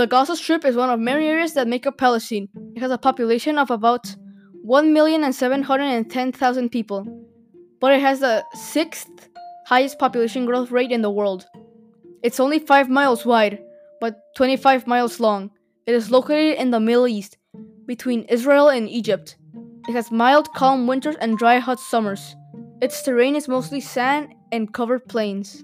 The Gaza Strip is one of many areas that make up Palestine. It has a population of about 1,710,000 people, but it has the sixth highest population growth rate in the world. It's only 5 miles wide, but 25 miles long. It is located in the Middle East, between Israel and Egypt. It has mild, calm winters and dry, hot summers. Its terrain is mostly sand and covered plains.